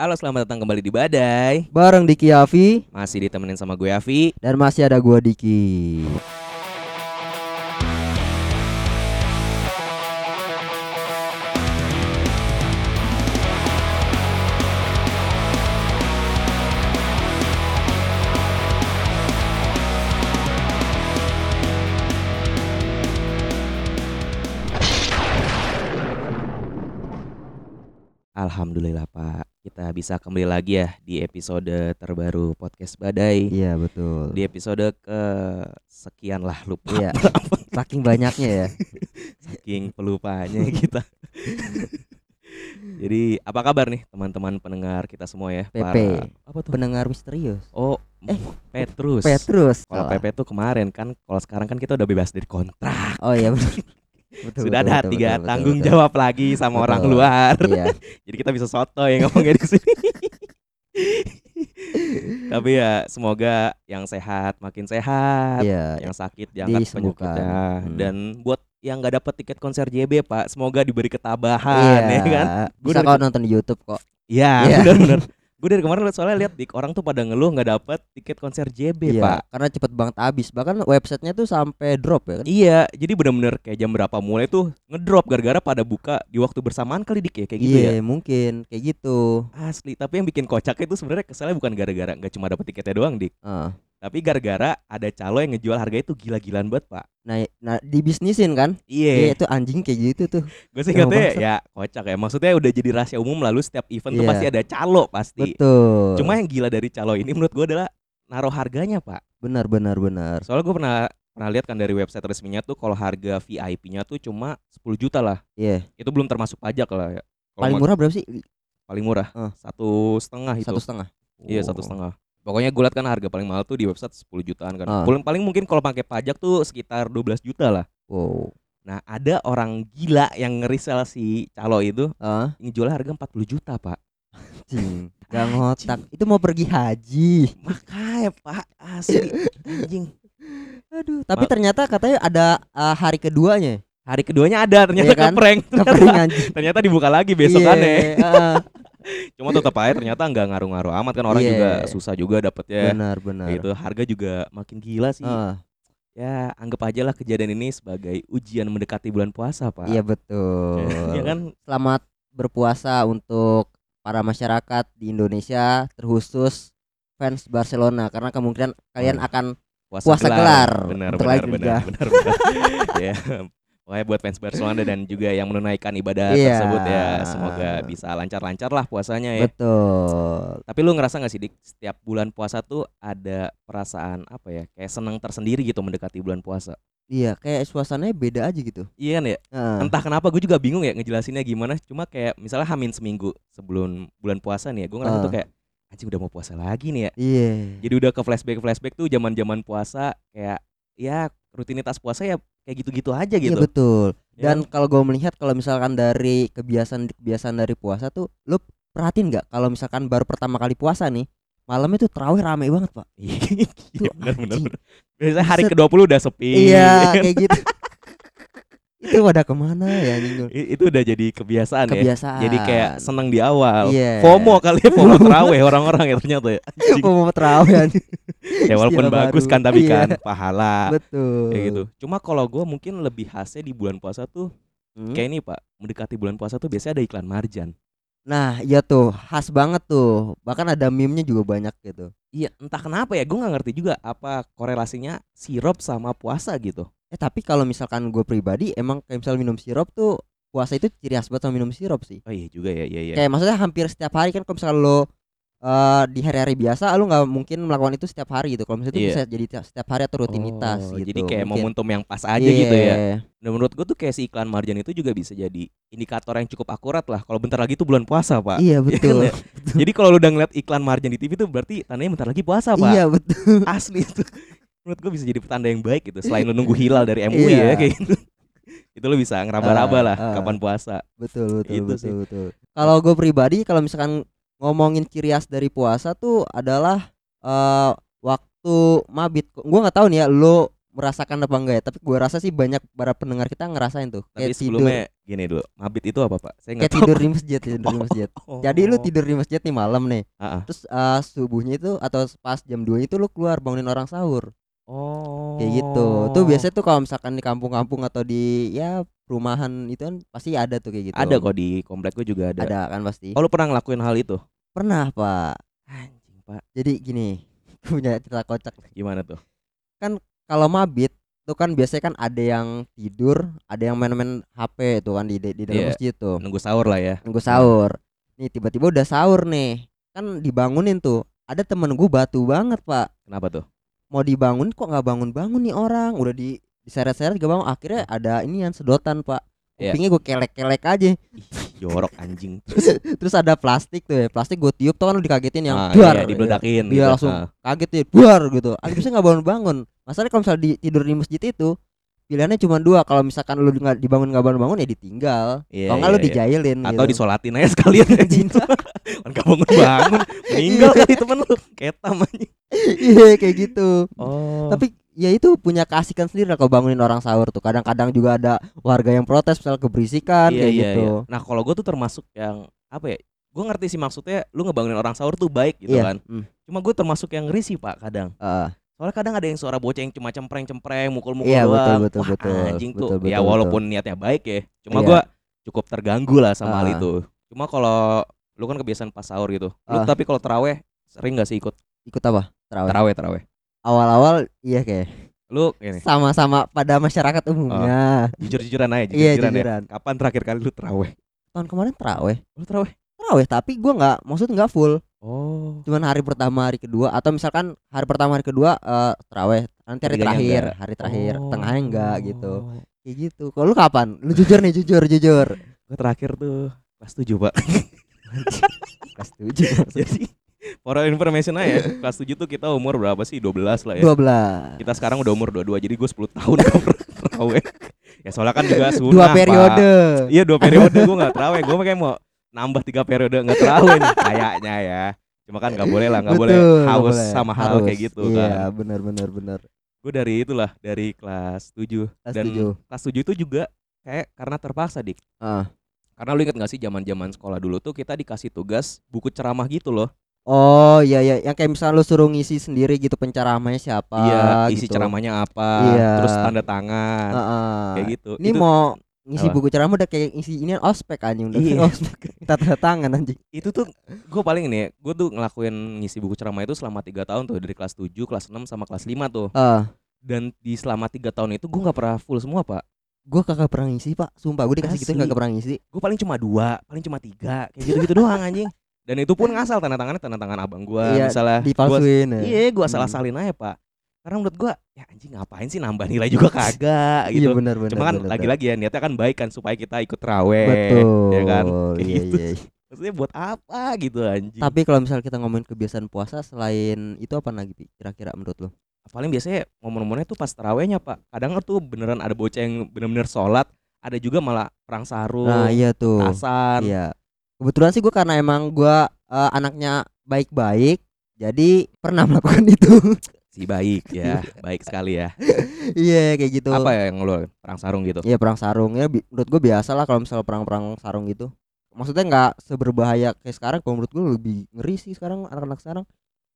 Halo, selamat datang kembali di Badai. Bareng Diki Avi Masih ditemenin sama gue Avi. dan masih ada gua Diki. Alhamdulillah Pak, kita bisa kembali lagi ya di episode terbaru podcast Badai. Iya betul. Di episode ke sekian lah lupa Iya. Saking banyaknya ya. saking pelupanya kita. Jadi apa kabar nih teman-teman pendengar kita semua ya? PP. Para- apa tuh? Pendengar misterius. Oh, Eh, Petrus. Petrus. Kalau. PP tuh kemarin kan, kalau sekarang kan kita udah bebas dari kontrak. Oh iya betul. Betul, Sudah betul, ada betul, tiga betul, tanggung betul, jawab lagi sama Betul. orang luar. betul. Iya. Jadi kita bisa soto ya ngomongnya di sini. Tapi ya semoga yang sehat makin sehat, Iya. yang sakit diangkat penyakitnya Hmm. dan buat yang nggak dapat tiket konser JB Pak, semoga diberi ketabahan ya kan. Dari- kau nonton di YouTube kok. Iya, Iya. benar-benar. Gue dari kemarin liat soalnya lihat di orang tuh pada ngeluh nggak dapat tiket konser JB Iya, Pak. karena cepet banget habis. Bahkan websitenya tuh sampai drop ya kan. Iya, jadi benar-benar kayak jam berapa mulai tuh ngedrop gara-gara pada buka di waktu bersamaan kali dik ya kayak gitu ya. Iya, mungkin kayak gitu. Asli, tapi yang bikin kocaknya itu sebenarnya keselnya bukan gara-gara nggak cuma dapat tiketnya doang dik, Heeh. Tapi gara-gara ada calo yang ngejual harga itu gila-gilaan banget pak. Nah, nah dibisnisin kan? Iya, Iya, itu anjing kayak gitu tuh. gue sih katanya ya kocak ya. Maksudnya udah jadi rahasia umum lalu setiap event tuh Iya. pasti ada calo pasti. Betul. Cuma yang gila dari calo ini menurut gue adalah naruh harganya pak. benar benar benar. Soalnya gue pernah pernah lihat kan dari website resminya tuh kalau harga VIP-nya tuh cuma 10 juta lah. Iya. Itu belum termasuk pajak lah ya. Kalau Paling murah berapa sih? paling murah satu setengah itu. Satu setengah. Iya satu setengah. Pokoknya gue liat kan harga paling mahal tuh di website 10 jutaan kan. Ah. Paling paling mungkin kalau pakai pajak tuh sekitar 12 juta lah. Wow. Nah ada orang gila yang ngerisel si calo itu Ah, yang jual harga 40 juta pak. anjing. Gak ngotak. Itu mau pergi haji. Makanya pak asli anjing. Aduh, tapi Ma- ternyata katanya ada uh, hari keduanya. Hari keduanya ada ternyata Iya kan? keprank. Kepering anjing. ternyata dibuka lagi besokannya. Iya, ah, Cuma tetap aja ternyata nggak ngaruh-ngaruh amat kan orang Iya. juga susah juga dapetnya. benar benar. Gitu harga juga makin gila sih. Ah, Ya anggap aja lah kejadian ini sebagai ujian mendekati bulan puasa pak. iya betul. ya kan Selamat berpuasa untuk para masyarakat di Indonesia terkhusus fans Barcelona karena kemungkinan kalian akan puasa, Puasa gelar benar untuk benar La benar Liga. benar benar ya pokoknya buat fans Barcelona dan juga yang menunaikan ibadah Iya. tersebut ya semoga bisa lancar-lancar lah puasanya ya betul. tapi lu ngerasa gak sih dik setiap bulan puasa tuh ada perasaan apa ya kayak senang tersendiri gitu mendekati bulan puasa Iya, kayak suasananya beda aja gitu. iya kan ya Ah, entah kenapa gue juga bingung ya ngejelasinnya gimana cuma kayak misalnya hamin seminggu sebelum bulan puasa nih ya gue ngerasa Ah. tuh kayak anjing udah mau puasa lagi nih ya Iya. jadi udah ke flashback flashback tuh zaman zaman puasa kayak ya rutinitas puasa ya kayak gitu-gitu aja Iya gitu betul. Ya Dan kalau gue melihat kalau misalkan dari kebiasaan kebiasaan dari puasa tuh, lu perhatiin nggak kalau misalkan baru pertama kali puasa nih, malamnya tuh terawih rame banget pak. Iya benar benar. Biasanya hari Buset. ke-20 udah sepi. Iya kayak gitu. itu pada ke mana ya itu udah jadi kebiasaan, ya. Kebiasaan. Jadi kayak seneng di awal. Iya. FOMO kali ya, FOMO terawih orang-orang ya ternyata ya. Terawih anjing. ya walaupun Istilah bagus baru. kan tapi Iya. kan pahala Betul. kayak gitu. Cuma kalau gua mungkin lebih khasnya di bulan puasa tuh Hmm? kayak ini Pak, mendekati bulan puasa tuh biasanya ada iklan marjan. Nah, iya tuh, khas banget tuh. Bahkan ada meme-nya juga banyak gitu. Iya, entah kenapa ya, gue nggak ngerti juga apa korelasinya sirup sama puasa gitu. Eh tapi kalau misalkan gue pribadi emang kayak misal minum sirup tuh puasa itu ciri khas banget sama minum sirup sih. Oh iya juga ya, iya iya. Kayak maksudnya hampir setiap hari kan kalau misalkan lo eh, di hari-hari biasa lu nggak mungkin melakukan itu setiap hari gitu. Kalau misalnya itu Iya. bisa jadi tiap- setiap hari atau rutinitas Oh, gitu. Jadi kayak Mungkin. momentum yang pas aja gitu ya. Iya. Nah menurut gue tuh kayak si iklan marjan itu juga bisa jadi indikator yang cukup akurat lah. Kalau bentar lagi tuh bulan puasa pak. Iya Iya betul. kan ya? Jadi kalau lu udah ngeliat iklan marjan di TV tuh berarti tandanya bentar lagi puasa pak. Iya betul. Asli itu. Menurut gue bisa jadi petanda yang baik gitu. Selain lu nunggu hilal dari MUI Iya. ya kayak gitu. itu lu bisa ngeraba-raba Ah, lah ah. kapan puasa. Betul betul Itu betul sih. betul. Kalau gue pribadi kalau misalkan ngomongin ciri khas dari puasa tuh adalah eh waktu mabit. Gua nggak tahu nih ya lo merasakan apa enggak ya, tapi gua rasa sih banyak para pendengar kita ngerasain tuh. Tapi Kayak sebelumnya gini dulu. Mabit itu apa, Pak? Saya kayak tahu. tidur di masjid tidur di masjid Oh. jadi lu tidur di masjid nih malam nih Ah, ah. terus eh, subuhnya itu atau pas jam 2 itu lu keluar bangunin orang sahur Oh. kayak gitu tuh biasanya tuh kalau misalkan di kampung-kampung atau di ya perumahan itu kan pasti ada tuh kayak gitu ada kok di komplek gue juga ada. ada kan pasti Oh, lu pernah ngelakuin hal itu? pernah pak Anjing, Pak. jadi gini punya cerita kocak Gimana tuh? kalau mabit tuh kan biasanya kan ada yang tidur ada yang main-main HP tuh kan di di dalam Iya. masjid tuh Nunggu sahur lah ya. nunggu sahur nih tiba-tiba udah sahur nih kan dibangunin tuh ada temen gue batu banget pak Kenapa tuh? Mau dibangun kok nggak bangun-bangun nih orang udah di diseret-seret gak bangun akhirnya ada ini yang sedotan pak Iya. kupingnya gue kelek-kelek aja Ih, jorok anjing. terus ada plastik tuh ya plastik gue tiup tuh kan lu dikagetin yang Ah, duar iya, dibeledakin Iya, gitu. langsung. Ah. kaget ya buar gitu bisa nggak bangun-bangun masalahnya kalau misalnya di, tidur di masjid itu pilihannya cuma dua kalau misalkan lu nggak dibangun nggak bangun-bangun ya ditinggal Iya, kalau nggak lu iya, iya. dijailin Atau gitu. disolatin aja sekalian anjing. Kan gak bangun-bangun. Meninggal kali temen lu. Ketam anjing. iya kayak gitu Oh. tapi ya itu punya keasikan sendiri lah kalau bangunin orang sahur tuh kadang-kadang juga ada warga yang protes misal keberisikan iya, kayak iya, gitu iya. Nah, kalau gue tuh termasuk yang apa ya? Gue ngerti sih maksudnya lu ngebangunin orang sahur tuh baik gitu iya kan. mm, Cuma gue termasuk yang risih, Pak, kadang. uh, Soalnya kadang ada yang suara bocah yang cuma cempreng-cempreng, mukul-mukul Iya, doang. betul, betul, Wah, betul. anjing tuh. Betul, ya betul, walaupun niatnya baik ya. Cuma Iya. gua cukup terganggu lah sama hal Ah. itu. Cuma kalau lu kan kebiasaan pas sahur gitu. Lu Ah. tapi kalau teraweh sering gak sih ikut ikut apa terawih teraweh teraweh? awal-awal iya kayak Lu ini sama-sama pada masyarakat umumnya jujur-jujuran aja, iya jujur-jujuran ya. jujuran Kapan terakhir kali lu teraweh? tahun kemarin terawih Lu teraweh? terawih tapi gua nggak maksud nggak full Oh. cuman hari pertama hari kedua atau misalkan hari pertama hari kedua eh terawih nanti hari Ketiganya terakhir enggak. hari terakhir Oh. tengahnya enggak gitu kayak gitu kalau lu kapan lu jujur nih jujur jujur Gue terakhir tuh kelas 7, Pak. kelas tujuh Jadi for information aja, kelas 7 tuh kita umur berapa sih? 12 lah ya. dua belas Kita sekarang udah umur 22 jadi gue 10 tahun terawih. Ya soalnya kan juga sunnah dua Pak. periode Iya dua periode gue gak terawih Gue kayak mau nambah tiga periode gak terawih nih Kayaknya ya. Cuma kan gak boleh lah Gak boleh nggak haus boleh. sama hal kayak gitu iya kan. benar benar benar. Gue dari itulah Dari kelas 7 kelas Dan tujuh. kelas 7 itu juga Kayak karena terpaksa dik. Ah. Karena lu inget gak sih zaman zaman sekolah dulu tuh Kita dikasih tugas buku ceramah gitu loh. Oh iya iya. Yang kayak misalnya lu suruh ngisi sendiri gitu penceramahnya siapa Iya isi gitu. ceramahnya apa Iya. Terus tanda tangan Heeh. Kayak gitu. Ini Itu- mau ngisi Apa? buku ceramah udah kayak ngisi ini ospek anjing udah Iya. ospek. Tanda tangan anjing. Itu tuh gue paling ini gue tuh ngelakuin ngisi buku ceramah itu selama tiga tahun tuh dari kelas 7, kelas 6 sama kelas 5 tuh. Ah. Dan di selama tiga tahun itu gue nggak pernah full semua pak. Gua kagak pernah ngisi pak. Sumpah gue dikasih gitu kagak pernah ngisi. Gue paling cuma dua paling cuma tiga kayak gitu gitu doang anjing. Dan itu pun ngasal tanda tangannya tanda tangan abang gue Iya, misalnya. Gua- dipalsuin ya. iya gue Hmm. salah salin aja pak karena menurut gue ya anjing ngapain sih nambah nilai juga kagak? Iya gitu. benar benar cuma kan lagi-lagi ya niatnya kan baik kan supaya kita ikut teraweh betul. ya kan Kayak iya gitu. iya iya. maksudnya buat apa gitu anjing? Tapi kalau misalnya kita ngomongin kebiasaan puasa selain itu apa lagi kira-kira menurut lo paling biasanya momen-momennya tuh pas terawihnya pak. Kadang tuh beneran ada bocah yang bener-bener sholat ada juga malah perang sarung nah iya tuh. tasan iya. Kebetulan sih gua karena emang gua eh, anaknya baik-baik jadi pernah melakukan itu si baik ya baik sekali ya iya kayak gitu apa ya yang lo perang sarung gitu Iya perang sarung ya menurut gue biasa lah kalau misalnya perang-perang sarung gitu. Maksudnya nggak seberbahaya kayak sekarang. Kalau menurut gue lebih ngeri sih sekarang anak-anak sekarang.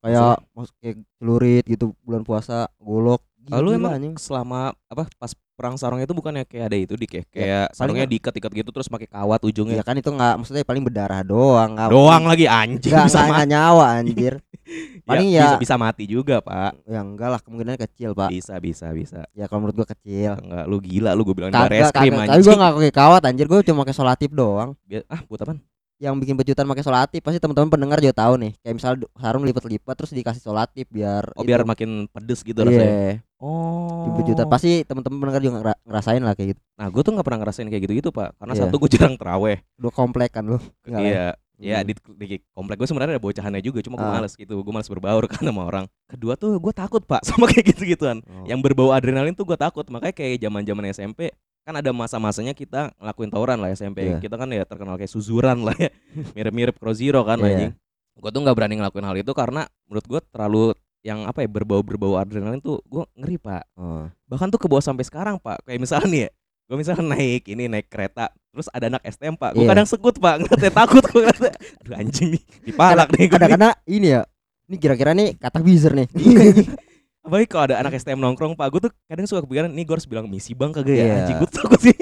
Kayak maksud kayak celurit gitu bulan puasa golok. Lalu Gila, emang anjing. selama apa pas perang sarung itu bukannya kayak ada itu dik ya Ya, kayak paling sarungnya kan- diikat-ikat gitu terus pakai kawat ujungnya ya kan itu nggak maksudnya paling berdarah doang. Nggak, doang lagi anjing Nggak bisa nggak nyawa anjir. paling ya- bisa, bisa mati juga pak ya enggak lah kemungkinan kecil pak. bisa bisa bisa Ya kalau menurut gue kecil. enggak lu gila lu gue bilang Kagak, baris krim kagak. Tapi anjing gue nggak pakai kawat anjir. Gue cuma pakai solatif doang. Biar- ah buat apaan Yang bikin pejutan pakai solatif pasti teman-teman pendengar juga tahu nih. Kayak misalnya du- sarung lipat-lipat terus dikasih solatif biar oh biar makin pedes gitu rasanya Iya. oh Pejutan pasti teman-teman pendengar juga ngera- ngerasain lah kayak gitu. Nah, gue tuh nggak pernah ngerasain kayak gitu-gitu, Pak. Karena Iya. satu gue jarang teraweh. Lu komplek kan lu. Ya? Iya. Ya Hmm. di, di komplek gue sebenarnya ada bocahannya juga, cuma gue Ah. males gitu. Gue males berbaur kan sama orang. Kedua tuh gue takut, Pak, sama kayak gitu-gituan. Oh. Yang berbau adrenalin tuh gue takut. Makanya kayak zaman-zaman SMP kan ada masa-masanya kita ngelakuin tawuran lah SMP. Iya. Kita kan ya terkenal kayak suzuran lah ya. Mirip-mirip Crow Zero kan Iya. anjing. Gue tuh nggak berani ngelakuin hal itu karena menurut gue terlalu yang apa ya berbau-berbau adrenalin tuh gue ngeri, Pak. Oh. Bahkan tuh ke bawah sampai sekarang, Pak. Kayak misalnya nih ya, gue misalnya naik ini naik kereta terus ada anak STM pak gue Iya. kadang sekut pak ngeliatnya takut gue ngeliatnya aduh anjing nih dipalak nih. Kadang-kadang ini ya. Ini kira-kira nih kata bizer nih. Apalagi kalau ada anak STM nongkrong pak gue tuh kadang suka kepikiran nih gue harus bilang misi bang kagak ya Iya. anjing gue takut sih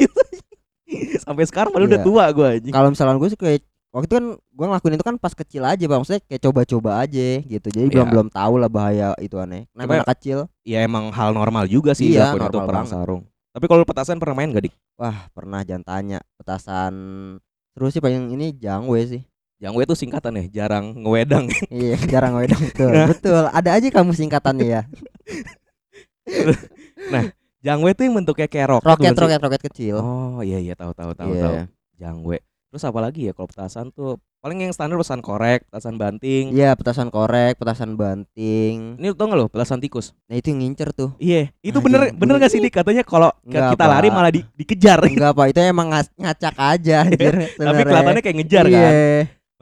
sampai sekarang padahal udah Iya. tua gue anjing Kalau misalnya gue sih kayak waktu itu kan gue ngelakuin itu kan pas kecil aja bang, maksudnya kayak coba-coba aja gitu. Jadi belum Iya. belum tahu lah bahaya itu aneh. Cuma- Namanya anak kecil. ya emang hal normal juga sih Iya, dilakuin itu normal perang sarung tapi kalau petasan pernah main gak dik Wah pernah jangan tanya petasan terus sih paling ini jangwe sih. Jangwe itu singkatan ya jarang ngewedang iya jarang wedang betul betul. Ada aja kamu singkatannya ya. Jangwe itu yang bentuknya kayak roket Roket roket roket kecil. oh iya iya tahu tahu tahu Iya. tahu Jangwe terus apa lagi ya kalau petasan tuh paling yang standar petasan korek petasan banting Iya petasan korek, petasan banting. ini tau gak lo petasan tikus Nah itu yang ngincer tuh. iya itu Anjing, bener bener bunyi- gak sih dik katanya kalau kita lari Pak. malah di- dikejar Enggak apa itu emang ngacak aja anjir. tapi kelihatannya kayak ngejar Iya. kan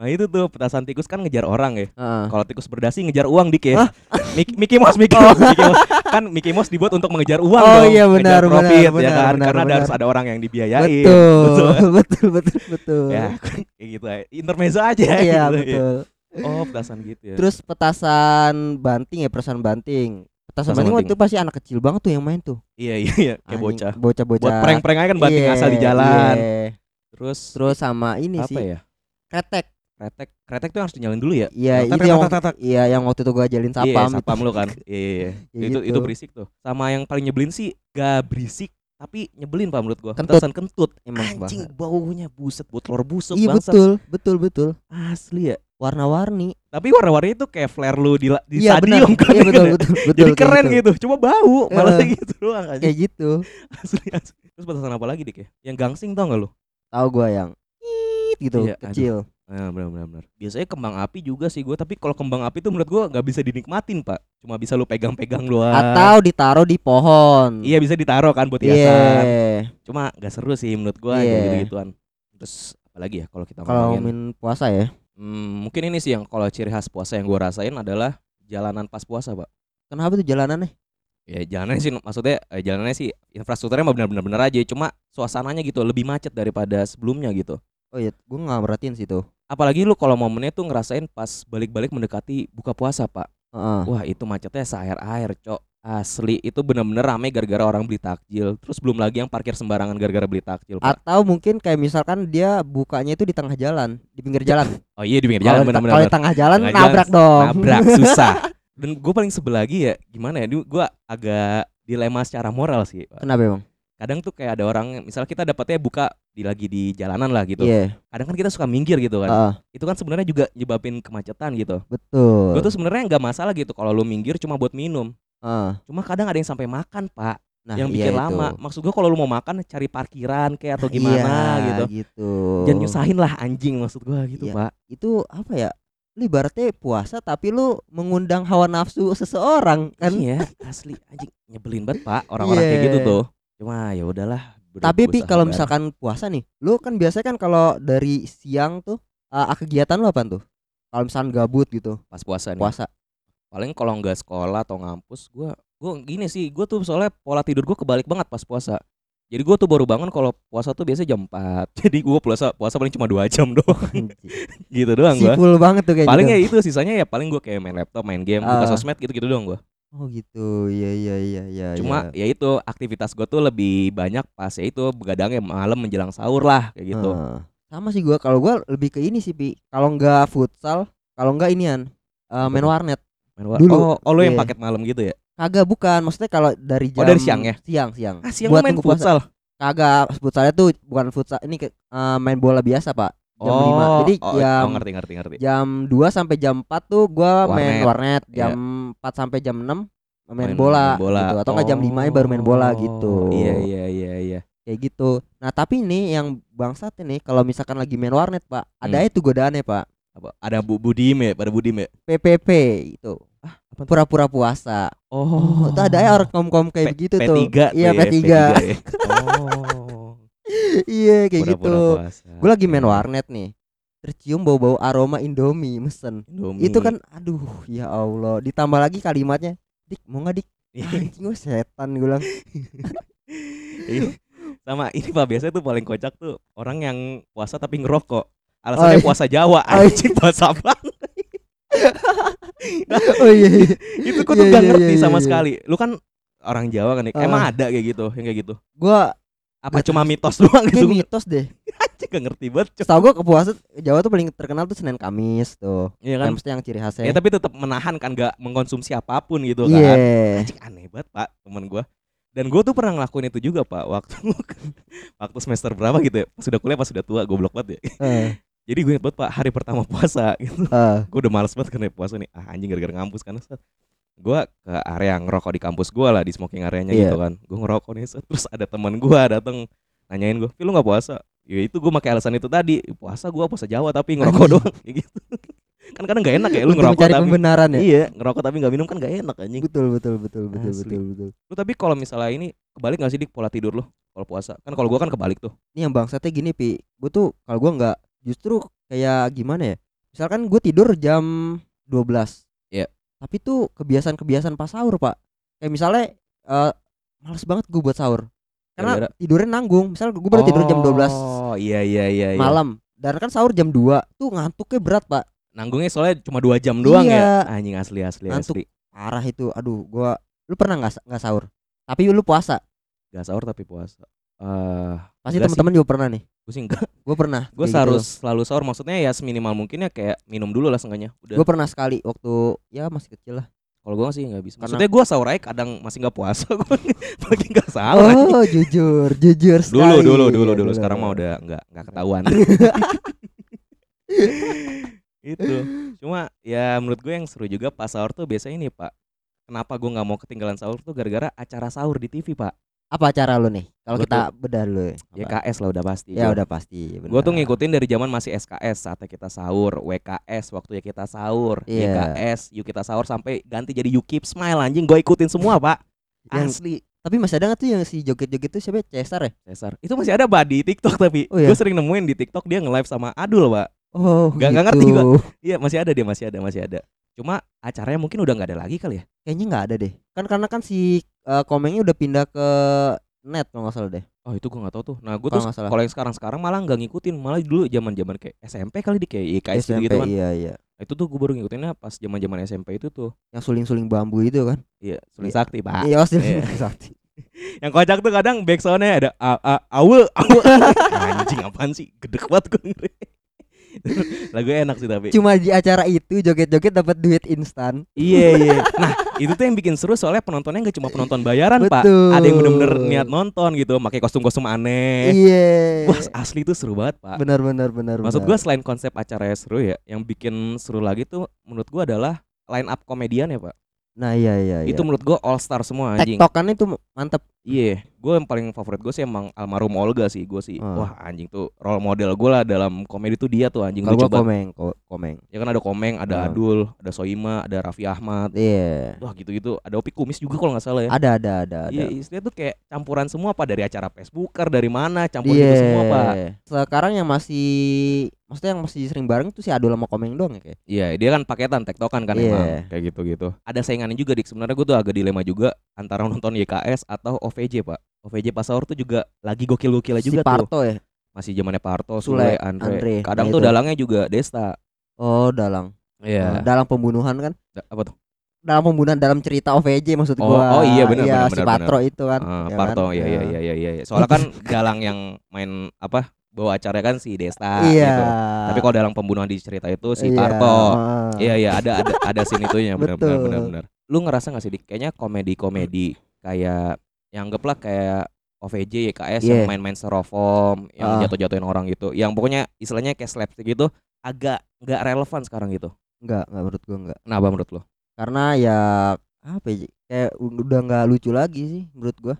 nah itu tuh petasan tikus kan ngejar orang ya Heeh. kalau tikus berdasi ngejar uang dik ya Mik- Mickey Mouse Mickey Mouse, Mickey Mouse. kan Mickey Mouse dibuat untuk mengejar uang Oh, dong iya, ngejar benar, profit benar, ya benar, kan benar, karena ada benar. harus ada orang yang dibiayain Betul, betul, betul, betul. ya kayak gitu ya intermezzo aja Iya, gitu, ya. betul. oh petasan gitu ya Terus petasan banting ya, petasan banting. Petasan banting waktu itu pasti anak kecil banget tuh yang main tuh. iya iya iya kayak bocah Bocah-bocah. buat prank-prank aja kan banting Iya, asal di jalan iya. terus Terus sama ini apa sih, ya kretek. Kretek kretek tuh harus dinyalain dulu ya Iya, itu yang iya yang waktu itu gua jalin iya sapam. sapam lu kan iya iya, iya. Ya itu gitu. itu berisik tuh sama yang paling nyebelin sih gak berisik tapi nyebelin pak menurut gua Kentut. kentut Emang anjing banget. baunya buset buat telur busuk Iya betul, betul, betul. asli ya Warna-warni. tapi warna-warni itu kayak flare lu di, di Iya stadium kan Iya betul, gitu. betul, betul. jadi kayak keren gitu. gitu cuma bau malah Eh. gitu doang aja Kayak gitu. asli, asli. terus petasan apa lagi dik ya yang gangsing tau gak lu Tahu gua yang gitu, Iya, aduh. Nah, benar benar benar. Biasanya kembang api juga sih gue, tapi kalau kembang api tuh menurut gue nggak bisa dinikmatin pak. Cuma bisa lu pegang-pegang doang. Atau ditaruh di pohon. iya bisa ditaruh kan buat Iya. hiasan. Cuma nggak seru sih menurut gue Iya. gitu gituan. Terus apalagi ya kalau kita Kalau ngomongin, puasa ya. hmm, mungkin ini sih yang kalau ciri khas puasa yang gue rasain adalah jalanan pas puasa pak. Kenapa tuh jalanannya? Ya jalanannya sih maksudnya eh, jalanannya sih infrastrukturnya mah benar-benar benar aja. Cuma suasananya gitu lebih macet daripada sebelumnya gitu. Oh iya, gua nggak merhatiin sih tuh. Apalagi lu kalau momennya tuh ngerasain pas balik-balik mendekati buka puasa pak. Heeh. Wah itu macetnya seair-air cok Asli itu bener-bener rame gara-gara orang beli takjil Terus belum lagi yang parkir sembarangan gara-gara beli takjil pak Atau mungkin kayak misalkan dia bukanya itu di tengah jalan, di pinggir jalan. Oh iya di pinggir jalan bener-bener kalau di tengah jalan Tengah jalan nabrak dong. Nabrak susah Dan gue paling sebel lagi ya Gimana ya Gue agak dilema secara moral sih Pak. Kenapa emang? Kadang tuh kayak ada orang Misal kita dapetnya buka di lagi di jalanan lah gitu Iya, Kadang kan kita suka minggir gitu kan heeh, Itu kan sebenarnya juga nyebabin kemacetan gitu betul. Gue tuh sebenarnya nggak masalah gitu Kalau lu minggir cuma buat minum Heeh. Cuma kadang ada yang sampai makan pak Nah, yang iya bikin itu. lama. Maksud gua kalau lu mau makan cari parkiran kayak atau Iya, gimana gitu. gitu. Jangan nyusahin lah anjing maksud gua gitu, Iya. Pak. Itu apa ya? Lu ibaratnya puasa tapi lu mengundang hawa nafsu seseorang kan. Iya, asli anjing nyebelin banget, Pak. Orang-orang kayak Iya. gitu tuh. Cuma ya udahlah. Tapi Pi kalau misalkan puasa nih, lu kan biasanya kan kalau dari siang tuh uh, kegiatan lu apa tuh? Kalau misalkan gabut gitu, pas puasa nih. puasa. Paling kalau nggak sekolah atau ngampus gua gua gini sih, gua tuh soalnya pola tidur gua kebalik banget pas puasa. Jadi gua tuh baru bangun kalau puasa tuh biasa jam 4. Jadi gua puasa puasa paling cuma 2 jam doang. gitu doang gua. Sipul banget tuh kayak Paling gitu. ya itu sisanya ya paling gua kayak main laptop, main game, buka Ah. sosmed gitu-gitu doang gua. Oh gitu. Iya iya iya iya. Cuma iya. ya itu aktivitas gue tuh lebih banyak pas ya itu begadangnya malam menjelang sahur lah kayak gitu. Heeh. sama sih gua kalau gua lebih ke ini sih Pi. Kalau enggak futsal, kalau enggak inian uh, main warnet. Main wa- Dulu. Oh, oh lo yang Iya. paket malam gitu ya? Kagak bukan, maksudnya kalau dari jam Oh, dari siang ya? Siang, siang. Ah, siang Buat main puasa. futsal. Kagak, futsalnya tuh bukan futsal, ini ke- eh, main bola biasa, Pak. Jam oh, 5. Jadi oh, jam oh, ngerti ngerti ngerti. jam 2 sampai jam 4 tuh gua main Warnet. warnet, Iya. jam 4 sampai jam 6 main, Main- bola, main bola. gitu atau enggak jam 5 -nya baru main bola gitu. Oh, Iya iya iya iya. Kayak gitu. Nah, tapi nih yang bangsat nih kalau misalkan lagi main warnet, Pak, ada Hmm. itu godaannya, Pak. Apa ada Bu Budim ya? Pada Budim ya? PPP itu. tuh? Pura-pura puasa. Oh, itu ada ya orang kom-kom kayak P- begitu P3 tuh. Iya, ya, P3. ya. Oh. iya, kayak pura-pura gitu. puasa. Gue lagi main Iya. warnet nih. Tercium bau-bau aroma Indomie mesen. Indomie. Itu kan aduh ya Allah. Ditambah lagi kalimatnya, "Dik, mau nggak Dik?" Iya. Anjing gue setan gue bilang. Iya. sama ini pak biasanya tuh paling kocak tuh orang yang puasa tapi ngerokok alasannya iya. puasa Jawa Oh, iya. anjing puasa apa oh iya, iya. itu gue Iya, tuh gak iya, ngerti iya, sama iya. sekali lu kan orang Jawa kan ya Ah. emang ada kayak gitu yang kayak gitu gua apa Gak cuma mitos doang gitu? mitos deh. Gak ngerti banget Cok. Setahu gua ke puasa Jawa tuh paling terkenal tuh Senin Kamis tuh. Iya kan? Mesti yang ciri khasnya. Ya tapi tetap menahan kan gak mengkonsumsi apa pun gitu kan. Anjing aneh banget pak temen gue dan gue tuh pernah ngelakuin itu juga pak waktu waktu semester berapa gitu ya. Sudah kuliah pas sudah tua goblok banget ya. Eh, jadi gue inget banget pak hari pertama puasa gitu. Eh. gue udah males banget karena puasa nih. Ah anjing gara-gara ngampus kan. Gue ke area ngerokok di kampus gue lah di smoking areanya Iya. gitu kan. Gue ngerokok nih terus ada teman gue dateng nanyain gue "Pi, lu nggak puasa? Ya itu gue pakai alasan itu tadi puasa gue puasa Jawa tapi ngerokok doang. Kayak gitu. Kan kadang gak enak ya lu Untuk ngerokok tapi pembenaran ya? Iya ngerokok tapi nggak minum kan gak enak anjing. Betul betul betul betul Asli. betul betul. Lu tapi kalau misalnya ini kebalik gak sih dik pola tidur lu kalau puasa? Kan kalau gue kan kebalik tuh. Ini yang bangsatnya gini pi. Gue tuh kalau gue nggak justru kayak gimana ya? Misalkan gue tidur jam 12 Iya. Tapi tuh kebiasaan-kebiasaan pas sahur pak. Kayak misalnya eh males banget gue buat sahur. Karena Gara-gara- tidurnya nanggung. Misal gue baru tidur jam 12 oh iya iya iya iya. malam. Dan kan sahur jam 2 tuh ngantuknya berat pak. Nanggungnya soalnya cuma dua jam doang Iya. ya anjing asli asli Ngantuk. asli. parah itu. Aduh gua lu pernah nggak nggak sahur? Tapi lu puasa? Gak sahur tapi puasa eh pasti teman-teman juga pernah nih. Gue sih enggak. Gue pernah gue harus gitu. selalu sahur maksudnya ya seminimal mungkin ya kayak minum dulu lah udah. Gue pernah sekali waktu ya masih kecil lah. Kalau gue sih nggak bisa. Karena- maksudnya gue sahur aja kadang masih nggak puasa gue lagi nggak sahur oh jujur jujur dulu sekali. dulu dulu Iya, dulu sekarang mah udah nggak nggak ketahuan. Itu cuma ya menurut gue yang seru juga pas sahur tuh biasanya ini pak. Kenapa gue nggak mau ketinggalan sahur tuh gara-gara acara sahur di TV pak apa acara lu nih kalau kita bedah dulu ya Apa? YKS lah udah pasti ya Gua- udah pasti Gue tuh ngikutin dari zaman masih SKS saatnya kita sahur, WKS waktu ya kita sahur, Iya. YKS yuk kita sahur sampai ganti jadi You Keep Smile anjing gue ikutin semua pak. Yang- Asli. tapi masih ada nggak tuh yang si joget-joget tuh siapa Cesar ya Cesar. Itu masih ada pak di TikTok tapi Oh, iya? gue sering nemuin di TikTok dia nge-live sama Adul pak. oh nggak gitu. ngerti gua. Iya masih ada dia masih ada masih ada. Cuma acaranya mungkin udah nggak ada lagi kali ya. kayaknya nggak ada deh kan karena kan si eh, komengnya udah pindah ke net kalau nggak salah deh Oh itu gue nggak tahu tuh. Nah gue tuh kalau yang sekarang sekarang malah nggak ngikutin malah dulu zaman zaman kayak SMP kali di kayak gitu, SMP gitu kan. iya iya Itu tuh gue baru ngikutinnya pas zaman zaman SMP itu tuh. yang suling-suling bambu itu kan Iya, Suling Iya. Sakti pak. iya pasti Iya. sakti yang kocak tuh kadang backsoundnya ada awe awe anjing apaan sih gede banget gue lagu enak sih tapi. Cuma di acara itu joget-joget dapat duit instan. Iya iya. Nah itu tuh yang bikin seru soalnya penontonnya nggak cuma penonton bayaran pak. Betul. ada yang bener-bener niat nonton gitu pakai kostum-kostum aneh. Iya. Wah asli tuh seru banget pak. Benar benar maksud gue selain konsep acaranya seru ya yang bikin seru lagi tuh menurut gue adalah line up komedian ya pak. Nah iya iya iya. itu menurut gue all star semua anjing. Tektokan itu mantep. Iya, gue yang paling favorit gue sih emang almarhum Olga sih, gue sih. Ah. Wah anjing tuh role model gue lah dalam komedi tuh dia tuh anjing banget. komeng ko- komeng Ya kan ada Komeng, ada Ah. Adul, ada Soima, ada Raffi Ahmad. iya Wah gitu-gitu. Ada Opi Kumis juga kalau nggak salah ya. ada ada ada Iya, istilahnya tuh kayak campuran semua pak dari acara Facebooker dari mana campur Iya. gitu semua pak. sekarang yang masih maksudnya yang masih sering bareng tuh si Adul sama komeng doang ya kayak Iya, dia kan paketan tektokan kan Iya. emang kayak gitu-gitu. Ada saingannya juga dik. Sebenarnya gue tuh agak dilema juga antara nonton YKS atau OVJ pak. OVJ pas sahur tuh juga lagi gokil-gokilnya si juga tuh. Parto ya Masih zamannya Parto, Sule, Sule, Andre. Andre. Kadang Nah, tuh itu. dalangnya juga Desta. oh dalang Iya. Oh, dalang pembunuhan kan Da- apa tuh? dalam pembunuhan dalam cerita OVJ maksud Oh, gua oh iya, benar, iya, benar, si benar, Patro itu kan Ah, ya Parto, kan? iya iya iya iya iya. Soalnya kan dalang yang main apa? Bawa acara kan si Desta iya gitu. Tapi kalau dalang pembunuhan di cerita itu si Iya, Parto. Iya iya ada ada ada scene itunya benar benar benar benar. Lu ngerasa gak sih dik kayaknya komedi-komedi kayak yang anggaplah kayak OVJ YKS yang Iya. main-main styrofoam, yang Ah. jatuh-jatuhin orang gitu. Yang pokoknya istilahnya kayak slapstick gitu agak nggak relevan sekarang gitu. enggak enggak menurut gua enggak Kenapa menurut lo? karena ya apa ya kayak udah nggak lucu lagi sih menurut gua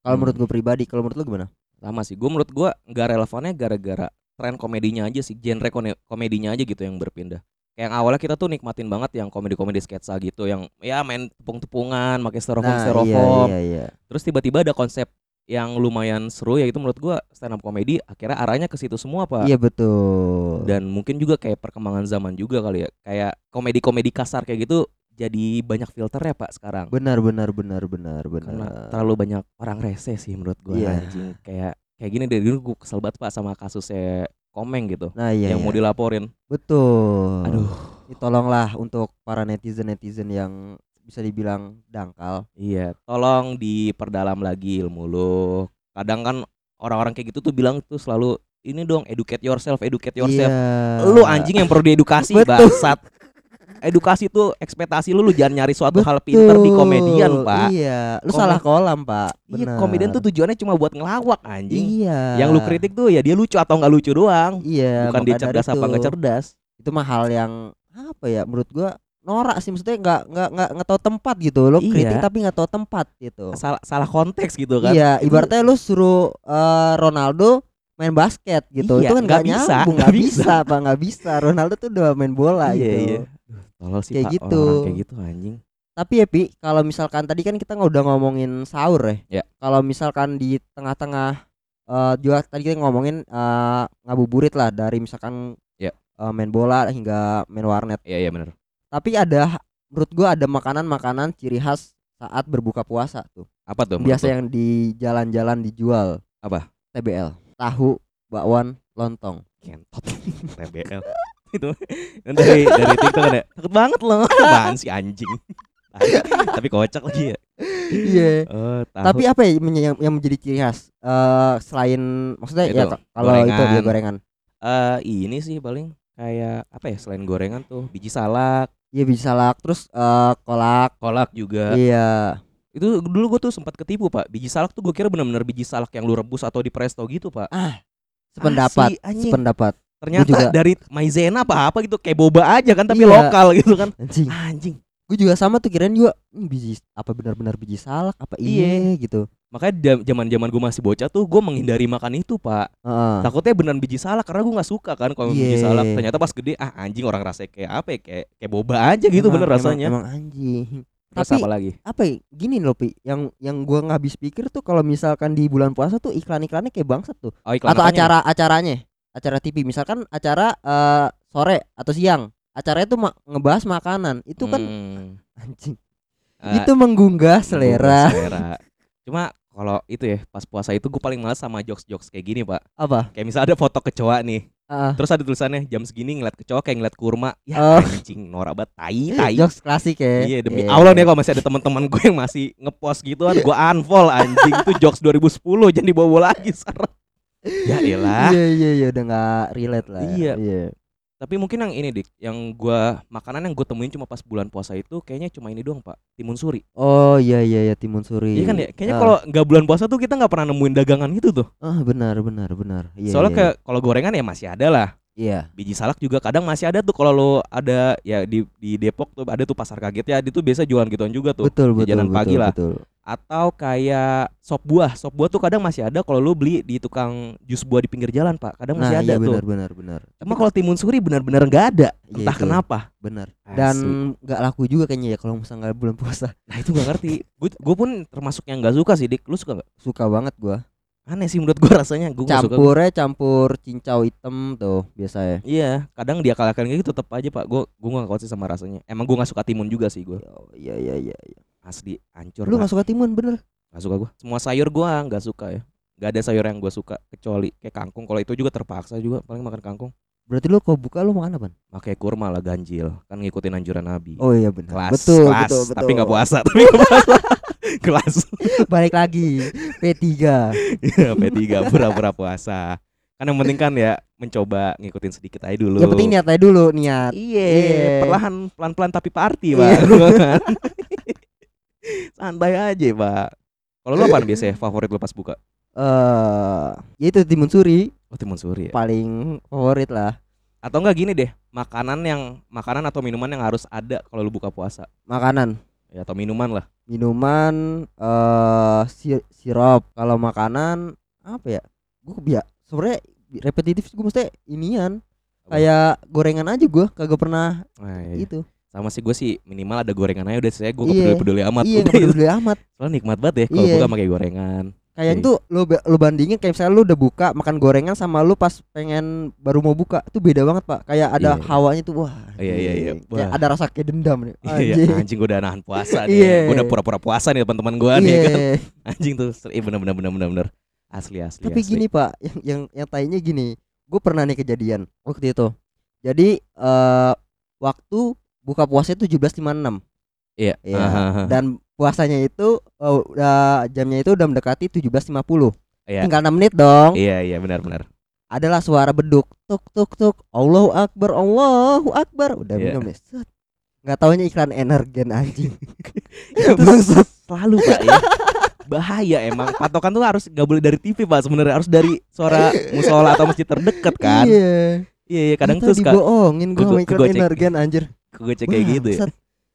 kalau Hmm. menurut gua pribadi kalau menurut lu gimana sama sih gue menurut gue nggak relevannya gara-gara tren komedinya aja sih genre komedinya aja gitu yang berpindah kayak yang awalnya kita tuh nikmatin banget yang komedi-komedi sketsa gitu yang ya main tepung-tepungan pakai styrofoam nah styrofoam. iya iya iya. Terus tiba-tiba ada konsep yang lumayan seru ya itu menurut gue stand up komedi akhirnya arahnya ke situ semua pak. Iya betul. Dan mungkin juga kayak perkembangan zaman juga kali ya kayak komedi-komedi kasar kayak gitu jadi banyak filter ya pak sekarang. Benar benar benar benar karena benar terlalu banyak orang rese sih menurut gue Iya. anjing. Kayak kayak gini dari dulu gue kesel banget pak sama kasusnya komeng gitu nah iya, yang iya. mau dilaporin. Betul. Aduh. Ini tolonglah untuk para netizen netizen yang bisa dibilang dangkal. Iya tolong diperdalam lagi ilmu lu. Kadang kan orang-orang kayak gitu tuh bilang tuh selalu ini dong educate yourself educate yourself. Iya. lu anjing yang perlu diedukasi bangsat edukasi tuh ekspektasi lu lu jangan nyari suatu hal pinter di Betul. komedian pak. Iya. Lu Komen- salah kolam pak. Iya Benar. komedian tuh tujuannya cuma buat ngelawak anjing. Iya. Yang lu kritik tuh ya dia lucu atau nggak lucu doang. Iya bukan dia cerdas apa nggak cerdas. Itu mah hal yang apa ya menurut gua norak sih. Maksudnya nggak nggak nggak nggak tahu tempat gitu. Lo Iya. kritik tapi nggak tahu tempat gitu. Salah salah konteks gitu kan. Iya ibaratnya lu suruh eh, Ronaldo main basket gitu. Iya, itu kan nggak bisa, nggak bisa. pak. Nggak bisa. Ronaldo tuh udah main bola iya gitu. iya Tolol sih Kayak pak gitu. orang kayak gitu anjing. Tapi ya pi kalau misalkan tadi kan kita udah ngomongin sahur ya. Ya. kalau misalkan di tengah-tengah eh juga tadi kita ngomongin eh, ngabuburit lah dari misalkan Ya. eh, main bola hingga main warnet. Iya iya benar tapi ada menurut gua ada makanan-makanan ciri khas saat berbuka puasa tuh. Apa tuh biasa yang di jalan-jalan dijual. Apa? TBL tahu bakwan lontong. Kentot. TBL itu. Dari dari TikTok ada takut banget loh. Apaan si anjing? Tapi kocak lagi ya. Iya. Oh, tahu. tapi apa ya yang, yang menjadi ciri khas eh selain maksudnya Itu, ya ka- kalau itu gorengan. dia gorengan. Eh, ini sih paling kayak apa ya selain gorengan tuh biji salak. Iya biji salak terus eh kolak. Kolak juga. Iya. Itu dulu gue tuh sempat ketipu pak. Biji salak tuh gue kira benar-benar biji salak yang lu rebus atau di presto gitu pak. Sependapat Asli, anjing. sependapat ternyata juga. dari maizena apa apa gitu kayak boba aja kan tapi Iya. lokal gitu kan. Anjing. Anjing. Gue juga sama tuh kirain juga "Hmm, biji apa benar-benar biji salak apa iya. gitu. Makanya zaman zaman gue masih bocah tuh gue menghindari makan itu pak. Heeh. takutnya beneran biji salak karena gue nggak suka kan kalau biji Iya. salak. Ternyata pas gede ah anjing orang rasanya kayak apa ya? Kayak kayak boba aja gitu Emang- bener emang- rasanya. emang anjing. Terus tapi apa lagi? apa ya gini loh pi. Yang yang gua nggak habis pikir tuh kalau misalkan di bulan puasa tuh iklan-iklannya kayak bangsat tuh. Oh iklan atau apanya? Acara TV misalkan acara eh, sore atau siang acaranya tuh ma- ngebahas makanan. Itu kan Hmm, anjing. Eh, itu menggugah selera. selera. cuma kalau itu ya pas puasa itu gue paling males sama jokes jokes kayak gini pak. Apa? Kayak misalnya ada foto kecoa nih. Ah, terus ada tulisannya jam segini ngeliat kecoa kayak ngeliat kurma. Ya Oh. anjing norak banget. Tai tai. Jokes klasik ya. Iya demi Iya. Allah nih kalau masih ada teman-teman gue yang masih ngepost gitu kan gue unfollow anjing. Itu jokes 2010 jangan dibawa lagi sekarang. Ya elah. iya iya iya udah nggak relate lah Iya. iya Tapi mungkin yang ini dik, yang gua makanan yang gue temuin cuma pas bulan puasa itu kayaknya cuma ini doang pak, timun suri. oh iya iya iya timun suri Iya kan ya, kayaknya Ah. kalau nggak bulan puasa tuh kita nggak pernah nemuin dagangan itu tuh. ah benar benar benar iya Soalnya iya, kayak kalau gorengan ya masih ada lah. iya Biji salak juga kadang masih ada tuh kalau lo ada ya di di Depok tuh ada tuh pasar kaget ya, itu biasa jualan gituan juga tuh. betul betul betul pagi lah. betul atau kayak sop buah. Sop buah tuh kadang masih ada kalau lu beli di tukang jus buah di pinggir jalan pak. Kadang masih nah ada iya tuh. benar benar benar. Cuma kalau timun suri benar-benar nggak ada. Iya, entah itu. kenapa. Benar. Dan nggak laku juga kayaknya ya kalau misalnya nggak bulan puasa. Nah itu nggak ngerti. Gue gue pun termasuk yang nggak suka sih dik. Lu suka nggak? Suka banget gua. Aneh sih menurut gue rasanya. Gue nggak suka. Campurnya campur cincau hitam tuh biasa ya. Iya kadang dia kalahkan kayak gitu tetap aja pak. Gue gue nggak kuat sih sama rasanya. Emang gue nggak suka timun juga sih gue Oh, iya iya iya iya. Asli hancur lu nggak suka timun bener? Nggak suka gue semua sayur gue nggak suka ya. Nggak ada sayur yang gue suka kecuali kayak kangkung. Kalau itu juga terpaksa juga paling makan kangkung. Berarti lu kalau buka lu makan apa pakai kurma lah ganjil. Kan ngikutin anjuran nabi. Oh iya benar kelas betul kelas. betul betul. Tapi nggak puasa tapi nggak puasa. Kelas. Balik lagi P3 Iya, P3 pura-pura puasa. Kan yang penting kan ya mencoba ngikutin sedikit aja dulu. Yang penting niat aja dulu niat. Iya Iya. perlahan pelan-pelan tapi party Iya. santai aja pak. Kalau lu apa biasanya favorit lu pas buka? Eh ya itu timun suri. Oh timun suri ya? Paling favorit lah. Atau enggak gini deh makanan yang makanan atau minuman yang harus ada kalau lu buka puasa? Makanan. Ya atau minuman lah. Minuman eh si sirup kalau makanan apa ya? Gue ya sebenarnya repetitif gue mesti inian. Kayak gorengan aja gue kagak pernah nah, iya. itu sama sih gue sih minimal ada gorengan aja udah saya gue Iya. peduli peduli amat iya Udah nggak itu. peduli amat soalnya nikmat banget ya kalau Iya. buka pakai gorengan Kayaknya Iya. tuh lu ba- lu bandingin kayak misalnya lu udah buka makan gorengan sama lu pas pengen baru mau buka tuh beda banget pak kayak ada Iya. hawanya tuh wah Iya, iya, iya. kayak Wah. ada rasa kayak dendam nih Iya, anjing anjing gue udah nahan puasa nih. Iya. Gue udah pura-pura puasa nih teman-teman gue nih Iya. kan. Anjing tuh, iya bener bener bener bener bener. Asli asli. tapi asli. gini pak yang yang yang tainya gini gue pernah nih kejadian waktu itu jadi eh waktu buka puasa itu 17.56 Iya. Iya. Aha, aha. dan puasanya itu eh, udah jamnya itu udah mendekati 17.50 Iya. tinggal 6 menit dong Iya iya benar benar. adalah suara beduk tuk tuk tuk Allahu Akbar Allahu Akbar udah Iya. minum nih set nggak taunya iklan energen anjing Itu Bangsat. selalu pak ya. Bahaya emang patokan tuh harus gak boleh dari TV pak sebenarnya harus dari suara musola atau masjid terdekat kan. iya Iya iya kadang Kita tuh suka dibohongin gua kego- sama iklan energen anjir gue cek kayak gitu ya. Bangsat.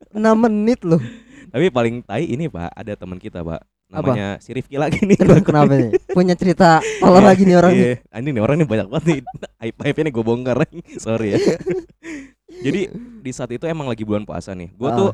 6 menit loh Tapi paling tai ini pak ada teman kita pak Apa? namanya si Rifki lagi nih. Aduh, kenapa nih punya cerita tolong lagi nih orang nih Iya, anjing nih orang nih banyak banget nih. Aib aibnya nih gue bongkar. Sorry ya. Jadi di saat itu emang lagi bulan puasa nih. Gue Ah. tuh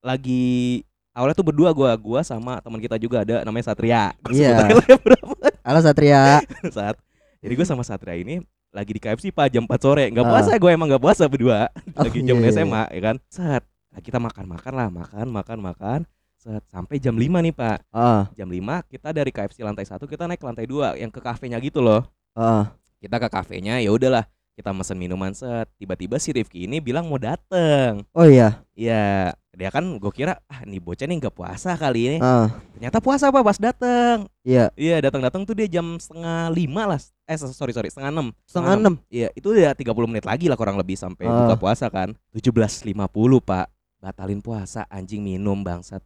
lagi awalnya tuh berdua gua gua sama teman kita juga ada namanya Satria. Gua Iya. ya, berapa halo Satria saat. Jadi gue sama Satria ini lagi di KFC pak jam 4 sore. Nggak Ah. puasa gue emang nggak puasa berdua. Oh, lagi jam iya, iya. SMA ya kan? Set. Nah, kita makan makan lah makan makan makan. Set. Sampai jam 5 nih pak. Ah. Jam 5 kita dari KFC lantai satu kita naik ke lantai dua yang ke kafenya gitu loh. Ah. Kita ke kafenya ya udahlah. Kita mesen minuman set. Tiba-tiba si Rifki ini bilang mau dateng. Oh iya? Iya dia kan gue kira ah nih bocah nih nggak puasa kali ini. Ah. Ternyata puasa apa pas dateng. Iya. Iya datang-datang tuh dia jam setengah lima lah. Eh sorry sorry setengah enam. Setengah enam? iya itu udah 30 menit lagi lah kurang lebih sampai Ah. buka puasa kan. 17.50 pak. Batalin puasa anjing minum bangsat.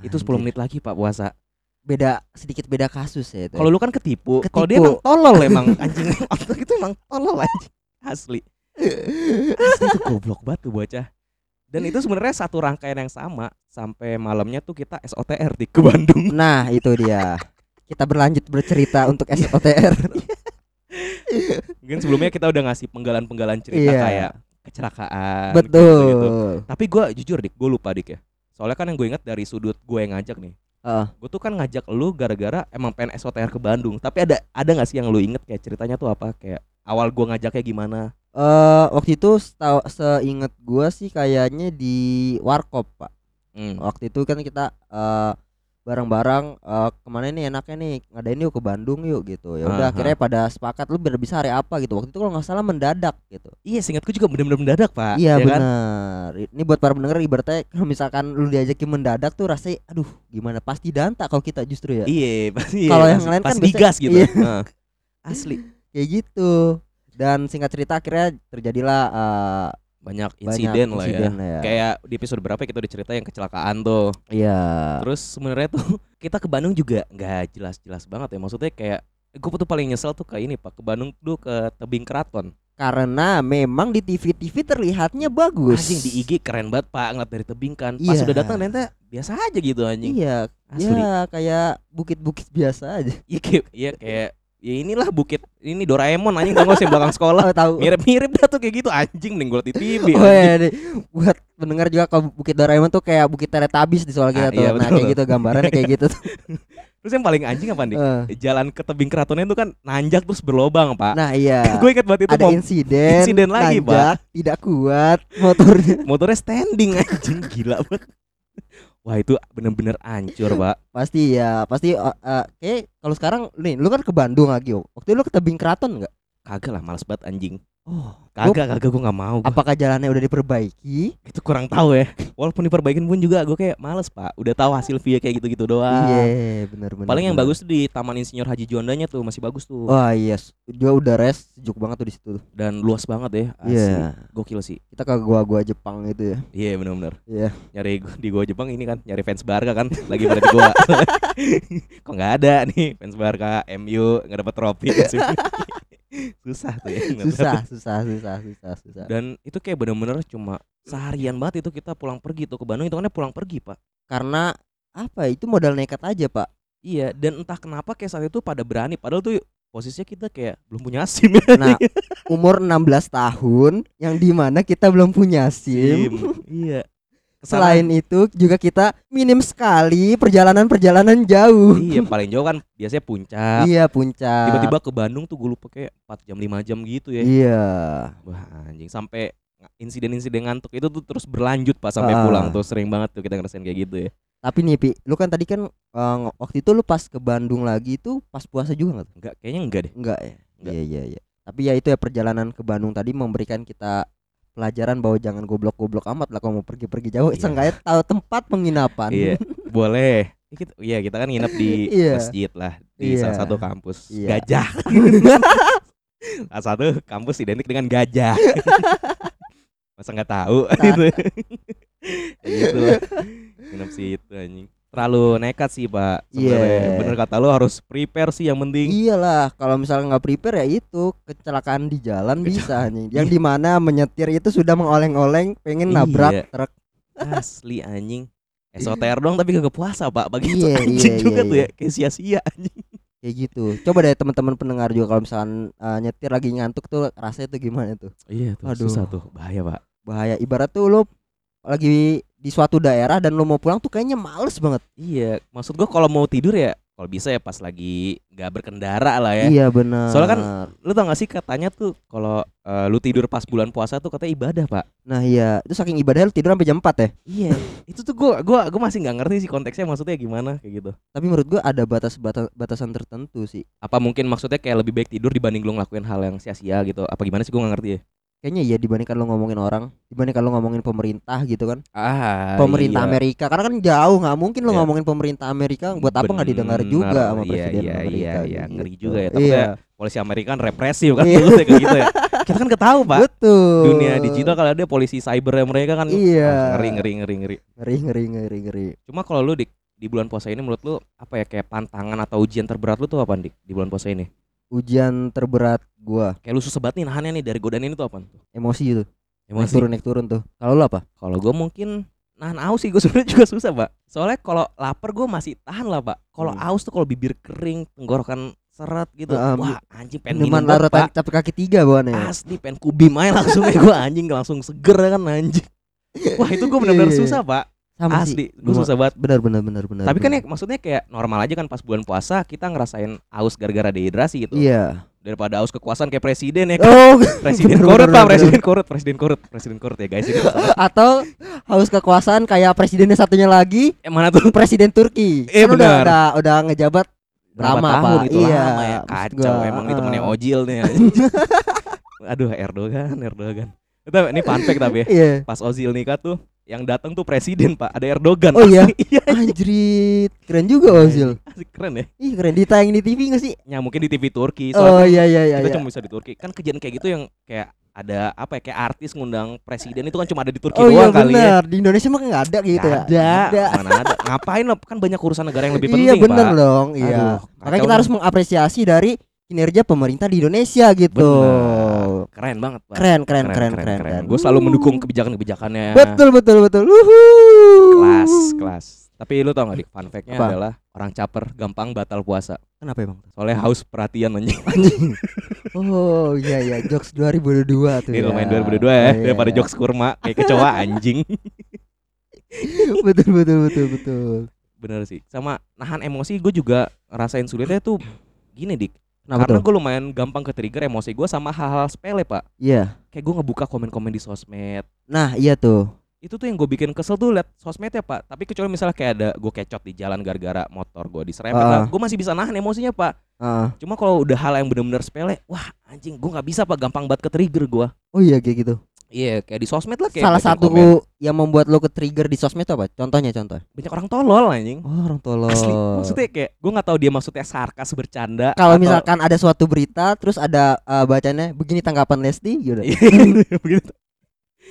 Itu 10 Anjir. menit lagi pak puasa. Beda sedikit beda kasus ya itu kalau lu kan ketipu. Kalau dia Ketipu. emang tolol emang anjing. Otak itu emang tolol anjing. Asli. Asli itu goblok banget tuh bocah dan itu sebenarnya satu rangkaian yang sama sampai malamnya tuh kita SOTR di ke Bandung. Nah itu dia. Kita berlanjut bercerita untuk SOTR mungkin sebelumnya kita udah ngasih penggalan-penggalan cerita Iya. kayak kecelakaan betul. Gitu-gitu. tapi gue jujur dik gue lupa dik ya. Soalnya kan yang gue ingat dari sudut gue yang ngajak nih. Ah. gue tuh kan ngajak lu gara-gara emang pengen SOTR ke Bandung. Tapi ada ada nggak sih yang lu inget kayak ceritanya tuh apa? Kayak awal gue ngajaknya gimana? Eh waktu itu setau, seinget gua sih kayaknya di Warkop pak. Hmm. waktu itu kan kita eh bareng-bareng eh, ke mana nih enaknya nih? Ngadain yuk ke Bandung yuk gitu. Ya udah akhirnya pada sepakat lu biar bisa hari apa? gitu. Waktu itu kalau nggak salah mendadak gitu. Iya singkatku juga bener-bener mendadak pak. Iya ya kan? benar ini buat para pendengar ibaratnya kalau misalkan lu diajakin mendadak tuh rasanya aduh gimana? Pasti danta kalau kita justru ya. Iya pasti. Iya, Kalau yang lain pas kan digas gitu. iya. Asli kayak gitu dan singkat cerita akhirnya terjadilah eh, banyak banyak insiden lah ya insiden lah ya. kayak di episode berapa kita udah cerita yang kecelakaan tuh iya Terus sebenarnya tuh kita ke Bandung juga nggak jelas-jelas banget ya. Maksudnya kayak gue tuh paling nyesel tuh kayak ini pak ke Bandung tuh ke tebing keraton. karena memang di TV-TV terlihatnya bagus Anjing di IG keren banget pak ngeliat dari tebing kan. Pas Iya. udah datang ternyata biasa aja gitu anjing. iya Asli. ya kayak bukit-bukit biasa aja Iya kayak, iya kayak ya inilah bukit ini Doraemon anjing tau gak sih belakang sekolah. oh tahu Mirip-mirip dah tuh kayak gitu anjing mending gue di TV. Oh iya nih. buat pendengar juga kalau Bukit Doraemon tuh kayak Bukit Teletabis di soal kita Ah, tuh. iya, nah, betul. kayak gitu gambarannya kayak gitu tuh. Terus yang paling anjing apa nih? Eh, Jalan ke tebing keratonnya itu kan nanjak terus berlobang pak. nah iya. gue inget banget itu Ada insiden, insiden lagi, nanjak, tidak kuat motornya. motornya standing anjing gila banget. Wah itu bener-bener hancur pak. Pasti ya, pasti uh, uh, kayak kalau sekarang nih lu kan ke Bandung lagi, Yo. Waktu itu lu ke tebing keraton enggak? Kagak lah males banget anjing. Oh, Kagak kagak gue nggak mau. gua. apakah jalannya udah diperbaiki? Itu kurang tahu ya. Walaupun diperbaikin pun juga gue kayak males pak. Udah tahu hasil via kayak gitu-gitu doang. Iya, benar benar. Paling yang benar. bagus tuh di Taman Insinyur Haji Juandanya tuh masih bagus tuh. Wah, iya. Juga udah res, sejuk banget tuh di situ. Dan luas banget ya. Iya. Gokil sih. Kita ke gua-gua Jepang itu ya. Iya bener-bener. Iya. Nyari gu- di gua Jepang ini kan nyari fans Barca kan lagi pada di gua. Kok nggak ada nih fans Barca, MU nggak dapat trofi. Susah tuh ya. Susah, susah, susah, susah, susah. Dan itu kayak bener-bener cuma seharian banget itu kita pulang pergi tuh ke Bandung itu kan pulang pergi pak. karena apa ya, itu modal nekat aja pak Iya, dan entah kenapa kayak saat itu pada berani padahal tuh posisinya kita kayak belum punya SIM ya. nah umur 16 tahun yang di mana kita belum punya SIM iya. Selain itu juga kita minim sekali perjalanan-perjalanan jauh. Iya paling jauh kan biasanya puncak. Iya puncak. Tiba-tiba ke Bandung tuh gue lupa kayak 4 jam 5 jam gitu ya. Iya. Wah anjing sampai insiden-insiden ngantuk itu tuh terus berlanjut pas sampai Ah. pulang tuh sering banget tuh kita ngerasain kayak gitu ya. Tapi nih Pi, lu kan tadi kan nge- waktu itu lu pas ke Bandung lagi itu pas puasa juga nggak? tuh? Enggak kayaknya enggak deh. Enggak ya. Enggak. Iya iya iya. Tapi ya itu ya perjalanan ke Bandung tadi memberikan kita pelajaran bahwa jangan goblok-goblok amat lah kalau mau pergi-pergi jauh. Iya. Seenggaknya tahu tempat penginapan. Iya, boleh. Ya, iya kita kan nginep di Iya. masjid lah di Iya. salah satu kampus Iya. gajah. salah satu kampus identik dengan gajah. Masa nggak tahu gitu. gitu lah. Nginep situ anjing. Terlalu nekat sih pak. Sebenarnya Iya. bener kata lu harus prepare sih yang penting. Iyalah, kalau misalnya nggak prepare ya itu kecelakaan di jalan bisa nih. Yang di mana menyetir itu sudah mengoleng-oleng, pengen nabrak Iya. truk. Asli anjing. SOTR dong tapi kagak puasa pak. Bagi itu Iya, anjing iya, juga iya, tuh iya. ya. Kayak sia-sia anjing. Kayak gitu. Coba deh teman-teman pendengar juga kalau misalnya eh, nyetir lagi ngantuk tuh rasanya tuh gimana tuh? Iya tuh Aduh. susah tuh. Bahaya pak. Bahaya. Ibarat tuh lo lagi di suatu daerah dan lo mau pulang tuh kayaknya males banget. Iya, maksud gua kalau mau tidur ya kalau bisa ya pas lagi nggak berkendara lah ya. Iya benar. Soalnya kan Lu tau gak sih katanya tuh kalau eh, lu tidur pas bulan puasa tuh katanya ibadah, Pak. Nah iya, itu saking ibadah lo tidur sampai jam 4 ya. Iya. itu tuh gua gua gua masih nggak ngerti sih konteksnya maksudnya gimana kayak gitu. Tapi menurut gua ada batas batas batasan tertentu sih. Apa mungkin maksudnya kayak lebih baik tidur dibanding lu ngelakuin hal yang sia-sia gitu. Apa gimana sih gua nggak ngerti ya. Kayaknya iya dibandingkan lo ngomongin orang, dibandingkan lo ngomongin pemerintah gitu kan. Ah, pemerintah iya. Amerika karena kan jauh nggak mungkin lo Iya. ngomongin pemerintah Amerika buat apa nggak didengar juga sama Bener, presiden iya, iya, Amerika iya, iya, gitu. ngeri juga ya. iya Takutnya polisi Amerika kan represif kan Iya. kayak gitu ya. Kita kan ketahu, Pak. betul Dunia digital kalau ada polisi cyber mereka kan iya ah, ngeri ngeri ngeri ngeri. ngeri ngeri ngeri ngeri Cuma kalau lu di di bulan puasa ini menurut lu apa ya kayak pantangan atau ujian terberat lu tuh apa dik di bulan puasa ini? Ujian terberat gua Kayak lu susah banget nih nahannya nih dari godaan ini tuh apa? emosi itu naik Emosi. turun naik turun tuh kalau lo apa Kalau gue mungkin nahan aus sih gue sebenarnya juga susah pak. Soalnya kalau lapar gue masih tahan lah pak. Kalau Hmm. aus tuh kalau bibir kering, tenggorokan seret gitu, Ah, wah anjing pengen minuman minum larutan capek kaki tiga bawaannya Asli pengen kubim aja langsung ya gue anjing langsung seger kan anjing. Wah itu gue benar-benar Iya, iya. susah pak. Sama Asli gue susah banget. benar benar benar benar Tapi kan ya maksudnya kayak normal aja kan pas bulan puasa kita ngerasain aus gara-gara dehidrasi gitu. iya Daripada aus kekuasaan kayak presiden ya kan. oh Presiden bener, korut bener, pak, bener. presiden korut, presiden korut, presiden korut ya guys. Ini atau haus kekuasaan kayak presidennya satunya lagi eh, mana tuh? presiden Turki Eh, kan udah udah udah ngejabat Berapa Lama, tahun Pak. itu Iya, lama ya kacau gua, emang ini ah. temennya Ojil nih aduh Erdogan Erdogan itu ini fun fact tapi ya iya pas Ozil nikah tuh yang datang tuh presiden pak ada Erdogan Oh iya? iya Anjrit, keren juga Ozil. asik keren ya Ih keren ditayangin di TV gak sih? ya mungkin di TV Turki Oh iya iya iya. kita iya. cuma bisa di Turki kan kejadian kayak gitu yang kayak ada apa ya kayak artis ngundang presiden itu kan cuma ada di Turki Oh iya doang kali ya benar. Di Indonesia mah nggak ada gitu ya. Nggak ada. Ada. mana ada ngapain lo kan banyak urusan negara yang lebih penting Iya bener pak dong. Iya. Aduh, Makanya kita harus mengapresiasi dari kinerja pemerintah di Indonesia gitu. Bener. Keren banget pak Keren keren keren keren keren. gue selalu mendukung kebijakan-kebijakannya Betul betul betul. Uhuh. kelas kelas tapi lu tau gak dik fun fact-nya Apa? adalah orang caper gampang batal puasa Kenapa emang? soalnya haus perhatian anjing Anjing. Oh iya iya jokes 2022 tuh. ini ya. lumayan 2022 ya Oh, iya, daripada iya. jokes kurma kayak kecoa anjing betul betul betul betul. bener sih sama nahan emosi gue juga ngerasain sulitnya tuh gini dik Kenapa karena gue lumayan gampang ke trigger emosi gue sama hal-hal sepele pak Iya. kayak gue ngebuka komen-komen di sosmed Nah iya tuh. itu tuh yang gue bikin kesel tuh liat sosmed ya pak tapi kecuali misalnya kayak ada gue kecot di jalan gara-gara motor gue diserempet Ah. lah gue masih bisa nahan emosinya pak Heeh. cuma kalau udah hal yang bener-bener sepele wah anjing gue nggak bisa pak gampang banget ke trigger gue Oh iya kayak gitu. Iya, kayak di sosmed lah kayak Salah satu komen. yang membuat lo ke trigger di sosmed itu apa? Contohnya contoh. banyak orang tolol anjing. Oh orang tolol. Asli, maksudnya kayak gue nggak tahu dia maksudnya sarkas bercanda. Kalau atau- misalkan ada suatu berita terus ada eh, bacanya begini tanggapan Lesti gitu. Iya, begitu.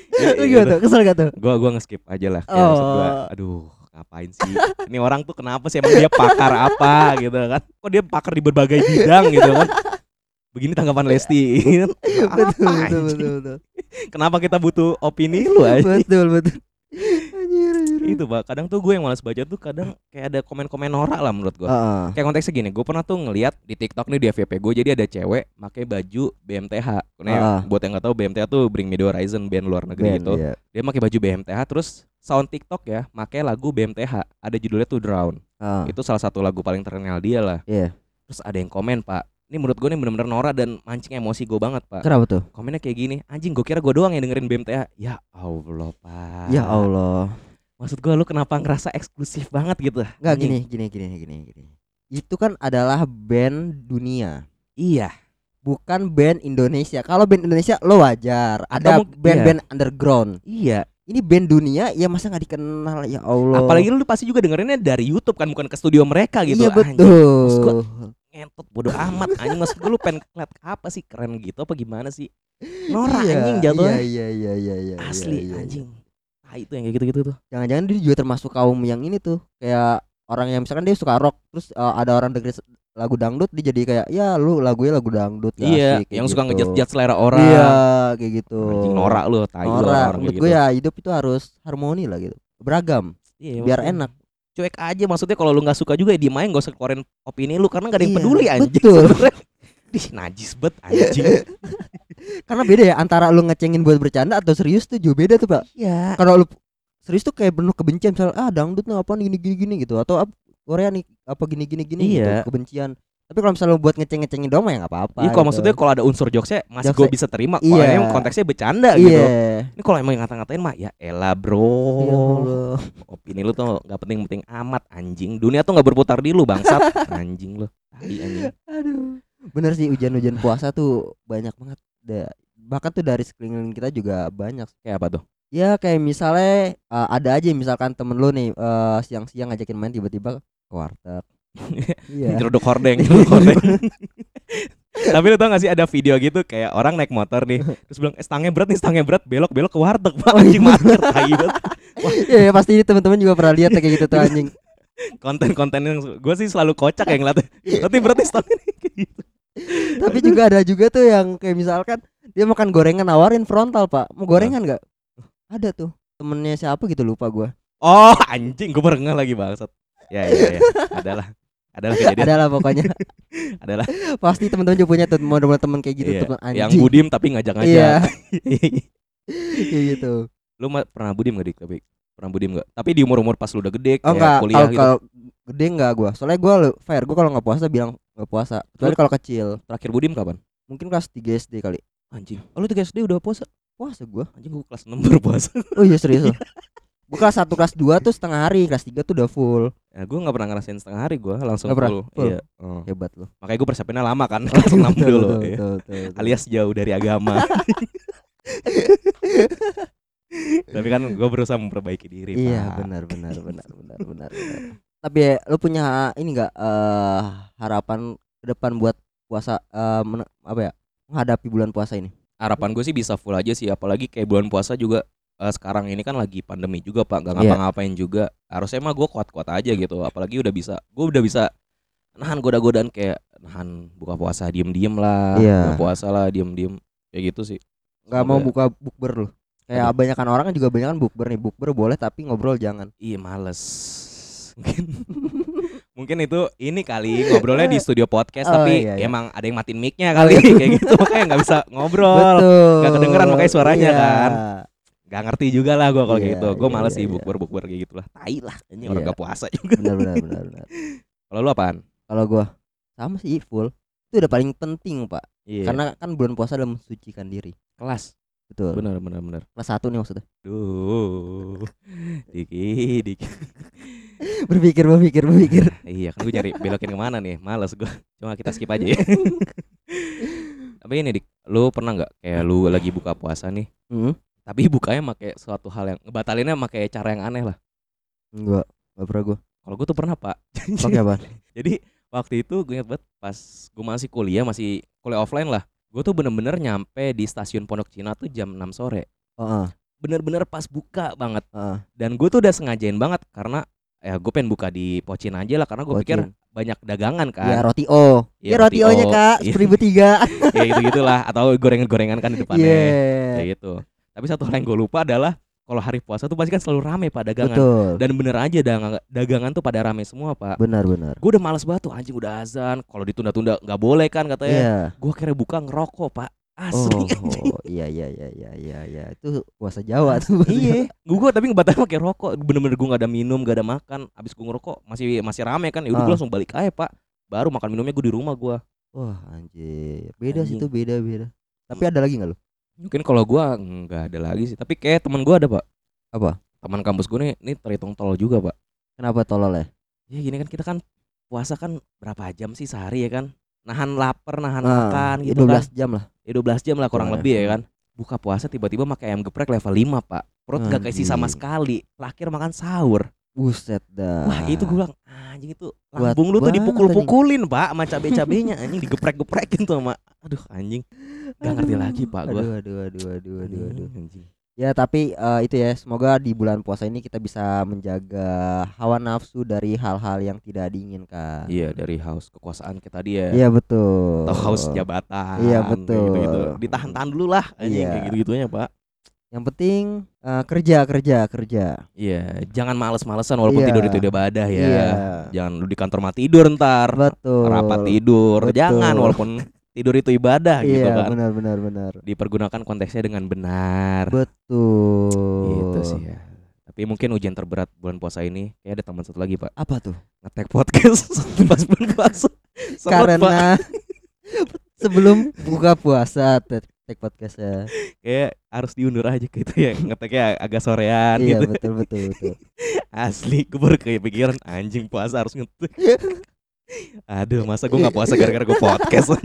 Lu gimana tuh? Kesel gak tuh? Gue gua nge-skip aja lah. Kayak maksud gua, Oh. aduh ngapain sih? Ini orang tuh kenapa sih emang dia pakar apa gitu kan? Kok dia pakar di berbagai bidang gitu kan? Begini tanggapan Lesti. betul Apa, betul anjing? betul betul. Kenapa kita butuh opini lu aja? betul betul. Anjir anjir. Itu pak. Kadang tuh gue yang malas baca tuh kadang kayak ada komen-komen norak lah menurut gue. Heeh. Kayak konteksnya gini, gue pernah tuh ngeliat di TikTok nih di FYP gue jadi ada cewek pakai baju BMTH. Karena Ah. buat yang nggak tahu BMTH tuh Bring Me The Horizon band luar negeri Ben, gitu. iya. Dia pakai baju BMTH terus sound TikTok ya, make lagu BMTH, ada judulnya tuh Drown. Ah, Itu salah satu lagu paling terkenal dia lah. Iya. Terus ada yang komen, Pak. Ini menurut gue nih bener-bener norak dan mancing emosi gue banget, Pak. Kenapa tuh? Komennya kayak gini, anjing gue kira gue doang yang dengerin BMTH. Ya Allah, Pak. Ya Allah. Maksud gue lu kenapa ngerasa eksklusif banget gitu? Enggak Anjing. gini, gini, gini, gini, gini. Itu kan adalah band dunia. Iya. bukan band Indonesia. Kalau band Indonesia lo wajar, ada band-band underground. Iya. Ini band dunia ya masa nggak dikenal ya Allah. Apalagi lu pasti juga dengerinnya dari YouTube kan bukan ke studio mereka gitu. Iya betul. Ngentot bodo amat anjing maksud gue lu pengen ngeliat apa sih keren gitu apa gimana sih? Norak Iya, anjing jatuhnya. Iya iya iya iya. iya, Asli iya, iya. anjing. Ah itu yang kayak gitu-gitu tuh. Jangan-jangan dia juga termasuk kaum yang ini tuh kayak orang yang misalkan dia suka rock terus uh, ada orang dengerin lagu dangdut dia jadi kayak ya lu lagunya lagu dangdut gak Iya, asik, yang suka gitu. ngejat-jat selera orang. Iya kayak gitu. Anjing norak lu, tai lu Norak. Menurut kayak gue gitu. ya hidup itu harus harmoni lah gitu. Beragam Iya, biar enak. Cuek aja maksudnya kalau lu nggak suka juga ya diem aja gak usah keluarin opini lu karena gak ada yang Iya, peduli anjing. betul. Dih, najis bet anjing. Karena beda ya antara lu ngecengin buat bercanda atau serius tuh jauh beda tuh, Pak. Iya. Kalau lu serius tuh kayak penuh kebencian misal ah dangdut nih apaan gini gini gini gitu atau apa Korea nih apa gini gini gini Iya. gitu, kebencian. Tapi kalau misalnya lu buat ngeceng-ngecengin doang ya nggak apa-apa. Iya, kalau gitu. maksudnya kalau ada unsur jokesnya masih gue bisa terima. Kalau Iya. emang konteksnya bercanda iya. gitu. Ini kalau emang ngata-ngatain mah ya elah bro. Ya Allah. Opini lu tuh nggak penting-penting amat anjing. Dunia tuh nggak berputar di lu bangsat. anjing lu. Anjing. Aduh. Bener sih hujan-hujan puasa tuh banyak banget. Da- bahkan tuh dari sekeliling kita juga banyak. Kayak apa tuh? Ya kayak misalnya uh, ada aja misalkan temen lu nih uh, siang-siang ngajakin main tiba-tiba ke warteg. Iya. Jeruduk hordeng, jeruduk hordeng. Tapi lu tau gak sih ada video gitu kayak orang naik motor nih terus bilang eh, stangnya berat nih stangnya berat belok belok ke warteg pak anjing mager tai Iya ya, pasti teman-teman juga pernah lihat kayak gitu tuh anjing. konten-konten yang gue sih selalu kocak yang ngeliatnya berarti berarti stangnya nih kayak gitu. Tapi juga ada juga tuh yang kayak misalkan dia makan gorengan nawarin frontal pak, mau gorengan nggak? Ada tuh temennya siapa gitu lupa gua. oh anjing gue baru ngeh lagi bangsat ya ya ya adalah adalah kejadian. Adalah pokoknya. Adalah pasti teman-teman juga punya tuh model teman kayak gitu Iya, teman anjing. yang budim tapi ngajak-ngajak Iya. Kayak gitu. lu ma- pernah budim gak dik? Tapi pernah budim gak tapi di umur umur pas lu udah gede Oh kayak kuliah kalau gitu. kalau gede enggak gua. Soalnya lu- fair, gua kalau nggak puasa bilang nggak puasa. Kecuali kalau kecil, terakhir budim kapan? Mungkin kelas 3 SD kali. anjing. Oh lu tuh SD udah puasa? Puasa gua. anjing gue kelas 6 baru puasa. Oh iya serius Gua kelas 1 kelas 2 tuh setengah hari, kelas 3 tuh udah full. ya gue nggak pernah ngerasain setengah hari gue langsung pernah? full, Full? iya oh. Hebat loh. makanya gue persiapinnya lama kan kelas 6 Betul, dulu betul, iya. betul, betul, betul. alias jauh dari agama tapi kan gue berusaha memperbaiki diri Iya Pak. benar benar benar benar benar. benar. Tapi ya, lu punya ini enggak eh harapan ke depan buat puasa eh, men- apa ya? menghadapi bulan puasa ini. harapan gue sih bisa full aja sih apalagi kayak bulan puasa juga eh, sekarang ini kan lagi pandemi juga pak nggak Iya. ngapa-ngapain juga harusnya mah gue kuat-kuat aja gitu apalagi udah bisa gue udah bisa nahan goda-godaan kayak nahan buka puasa diem-diem lah Iya. buka puasa lah diem-diem kayak gitu sih Enggak mau buka bukber lu. Kayak banyakan orang kan juga banyakan bukber nih. Bukber boleh tapi ngobrol jangan. iya males mungkin mungkin itu ini kali ngobrolnya di studio podcast Oh, tapi iya, iya. emang ada yang matiin mic-nya kali kayak gitu makanya nggak bisa ngobrol nggak kedengeran makanya suaranya Iya. kan. Gak ngerti juga lah gue kalau kayak Iya, gitu. Gue iya, males iya, sih iya. bukber bukber kayak gitu lah. Tai lah. Ini orang Iya. gak puasa juga. Benar benar benar benar. Kalau lu apaan? Kalau gua sama sih full. Itu udah paling penting, Pak. Iya. Karena kan bulan puasa adalah mensucikan diri. kelas. Betul. Benar benar benar. Kelas 1 nih maksudnya. Duh. Diki diki. berpikir berpikir berpikir. iya kan gue nyari belokin ke mana nih? Males gue. Cuma kita skip aja ya. Tapi ini dik, lu pernah nggak kayak lu lagi buka puasa nih? Hmm. Tapi bukanya pakai suatu hal yang ngebatalinnya pakai cara yang aneh lah. Enggak, enggak pernah gua. Kalau gue tuh pernah pak. Pakai apa? Jadi waktu itu gue inget banget pas gue masih kuliah masih kuliah offline lah. Gue tuh bener-bener nyampe di stasiun Pondok Cina tuh jam 6 sore. Heeh, Bener-bener pas buka banget. heeh. Dan gue tuh udah sengajain banget karena ya gue pengen buka di Pocin aja lah karena gue pikir banyak dagangan Ya kan. roti O. Iya, Ya roti O. Kak, Iya. seribu tiga. ya gitu gitulah atau gorengan-gorengan kan di depannya. Iya. Kayak gitu. Tapi satu hal yang gue lupa adalah kalau hari puasa tuh pasti kan selalu rame pak dagangan. Betul. Dan bener aja dagangan, dagangan tuh pada rame semua pak. Benar benar. Gue udah males banget tuh anjing udah azan. Kalau ditunda-tunda nggak boleh kan katanya. Iya. Gue kira buka ngerokok pak. Asli anjing. Oh, iya iya iya iya iya iya. Itu puasa Jawa tuh. Iya, gue tapi ngebatalin pakai rokok. Bener-bener gue gak ada minum, gak ada makan. Abis gue ngerokok masih masih rame kan. Ya udah gue Ah. langsung balik aja pak. Baru makan minumnya gue di rumah gue. Wah, anjir. Beda sih Anjing. tuh, beda beda. Tapi ada lagi nggak lu? Mungkin kalau gue nggak ada lagi sih. Tapi kayak teman gue ada pak. Apa? Teman kampus gue nih, ini terhitung tol juga pak. Kenapa tolol ya? Ya gini kan kita kan puasa kan berapa jam sih sehari ya kan? Nahan lapar, nahan Ah, makan gitu 12 kan. jam lah. Ya 12 jam lah kurang Boleh. lebih ya kan. Buka puasa tiba-tiba makan ayam geprek level 5 pak. Perut gak keisi sama sekali. Terakhir makan sahur. Buset dah. Wah itu gue bilang anjing itu lambung lu tuh dipukul-pukulin pak sama cabe-cabenya anjing digeprek-geprekin tuh sama aduh anjing gak ngerti lagi pak gue Aduh aduh aduh aduh aduh aduh. anjing Ya tapi eh, itu ya semoga di bulan puasa ini kita bisa menjaga hawa nafsu dari hal-hal yang tidak diinginkan. iya dari haus kekuasaan kita dia Iya betul. atau haus jabatan Iya, betul. gitu-gitu. ditahan-tahan dulu lah anjing Iya. kayak gitu-gitunya pak Yang penting eh, kerja kerja kerja. iya jangan males-malesan walaupun Iya. tidur itu udah badah ya Iya. jangan lu di kantor mati tidur ntar Betul. rapat tidur Betul. jangan walaupun tidur itu ibadah gitu Iya kan benar benar benar. dipergunakan konteksnya dengan benar Betul. Gitu sih ya. Tapi mungkin ujian terberat bulan puasa ini kayak ada teman satu lagi pak Apa tuh? ngetek podcast pas bulan puasa. Karena sebelum buka puasa tek podcast ya. kayak harus diundur aja gitu ya ngeteknya agak sorean iya gitu. betul betul betul. Asli gue baru kayak pikiran anjing puasa harus ngetek. Aduh masa gue nggak puasa gara-gara gue podcast.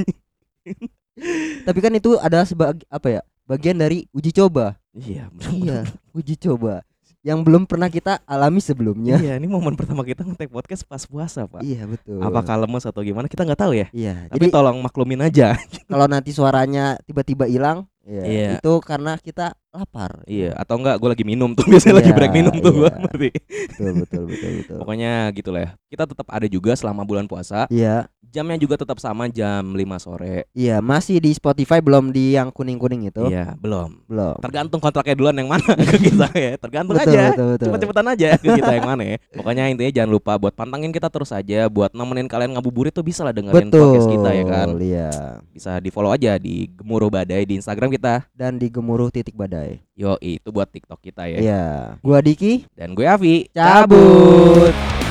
Tapi kan itu ada sebagai apa ya? Bagian dari uji coba. Iya bener. Iya, uji coba yang belum pernah kita alami sebelumnya. Iya ini momen pertama kita ngetek podcast pas puasa pak. Iya betul. Apakah lemes atau gimana kita nggak tahu ya. Iya. Tapi Jadi tolong maklumin aja. kalau nanti suaranya tiba-tiba hilang, ya, Iya. itu karena kita lapar. Iya atau enggak gue lagi minum tuh biasanya lagi Iya, break minum tuh gue. iya. Betul betul betul betul. Pokoknya gitu lah ya. Kita tetap ada juga selama bulan puasa. Iya, Jamnya juga tetap sama jam 5 sore. iya masih di Spotify belum di yang kuning-kuning itu. Iya, belum. Belum. Tergantung kontraknya duluan yang mana ke kita ya. Tergantung Betul, aja. betul, betul. Cepet-cepetan aja ke kita yang mana ya. Pokoknya intinya jangan lupa buat pantangin kita terus aja buat nemenin kalian ngabuburit tuh bisa lah dengerin Betul. podcast kita ya kan. Iya. Bisa di-follow aja di Gemuruh Badai di Instagram kita. Dan di gemuruh titik badai. Yo, itu buat TikTok kita ya. Iya. Gua Diki. Dan gue Avi. Cabut.